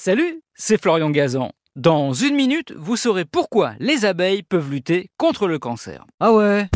Salut, c'est Florian Gazan. Dans une minute, vous saurez pourquoi les abeilles peuvent lutter contre le cancer. Ah ouais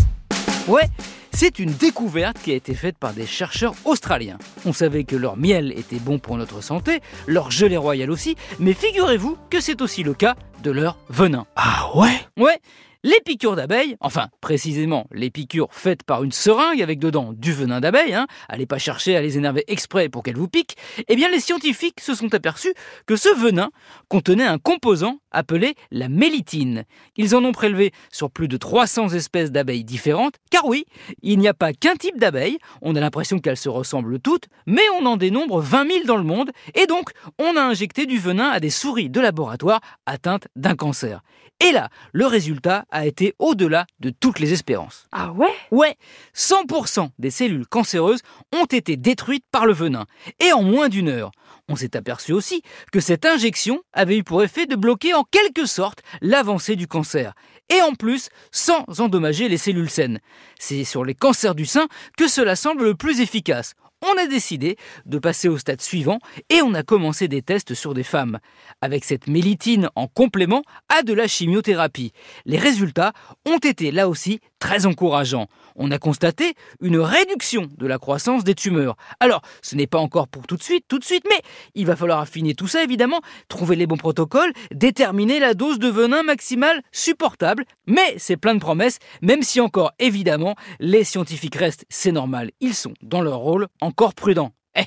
Ouais, c'est une découverte qui a été faite par des chercheurs australiens. On savait que leur miel était bon pour notre santé, leur gelée royale aussi, mais figurez-vous que c'est aussi le cas de leur venin. Ah ouais? Ouais, les piqûres d'abeilles, enfin précisément les piqûres faites par une seringue avec dedans du venin d'abeille, hein, allez pas chercher à les énerver exprès pour qu'elles vous piquent, eh bien les scientifiques se sont aperçus que ce venin contenait un composant appelé la mélitine. Ils en ont prélevé sur plus de 300 espèces d'abeilles différentes, car oui, il n'y a pas qu'un type d'abeille, on a l'impression qu'elles se ressemblent toutes, mais on en dénombre 20 000 dans le monde, et donc on a injecté du venin à des souris de laboratoire atteintes d'un cancer. Et là, le résultat a été au-delà de toutes les espérances. Ah ouais? Ouais, 100% des cellules cancéreuses ont été détruites par le venin. Et en moins d'une heure. On s'est aperçu aussi que cette injection avait eu pour effet de bloquer en quelque sorte l'avancée du cancer. Et en plus, sans endommager les cellules saines. C'est sur les cancers du sein que cela semble le plus efficace on a décidé de passer au stade suivant et on a commencé des tests sur des femmes, avec cette mélitine en complément à de la chimiothérapie. Les résultats ont été là aussi très encourageants. On a constaté une réduction de la croissance des tumeurs. Alors, ce n'est pas encore pour tout de suite, tout de suite, mais il va falloir affiner tout ça évidemment, trouver les bons protocoles, déterminer la dose de venin maximale supportable. Mais c'est plein de promesses, même si encore évidemment les scientifiques restent, c'est normal, ils sont dans leur rôle en encore prudent. Eh,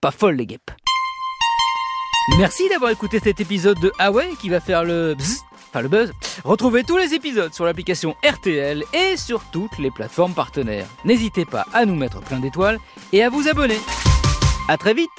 pas folle les guêpes. Merci d'avoir écouté cet épisode de Huawei qui va faire le bzz, enfin le buzz. Retrouvez tous les épisodes sur l'application RTL et sur toutes les plateformes partenaires. N'hésitez pas à nous mettre plein d'étoiles et à vous abonner. À très vite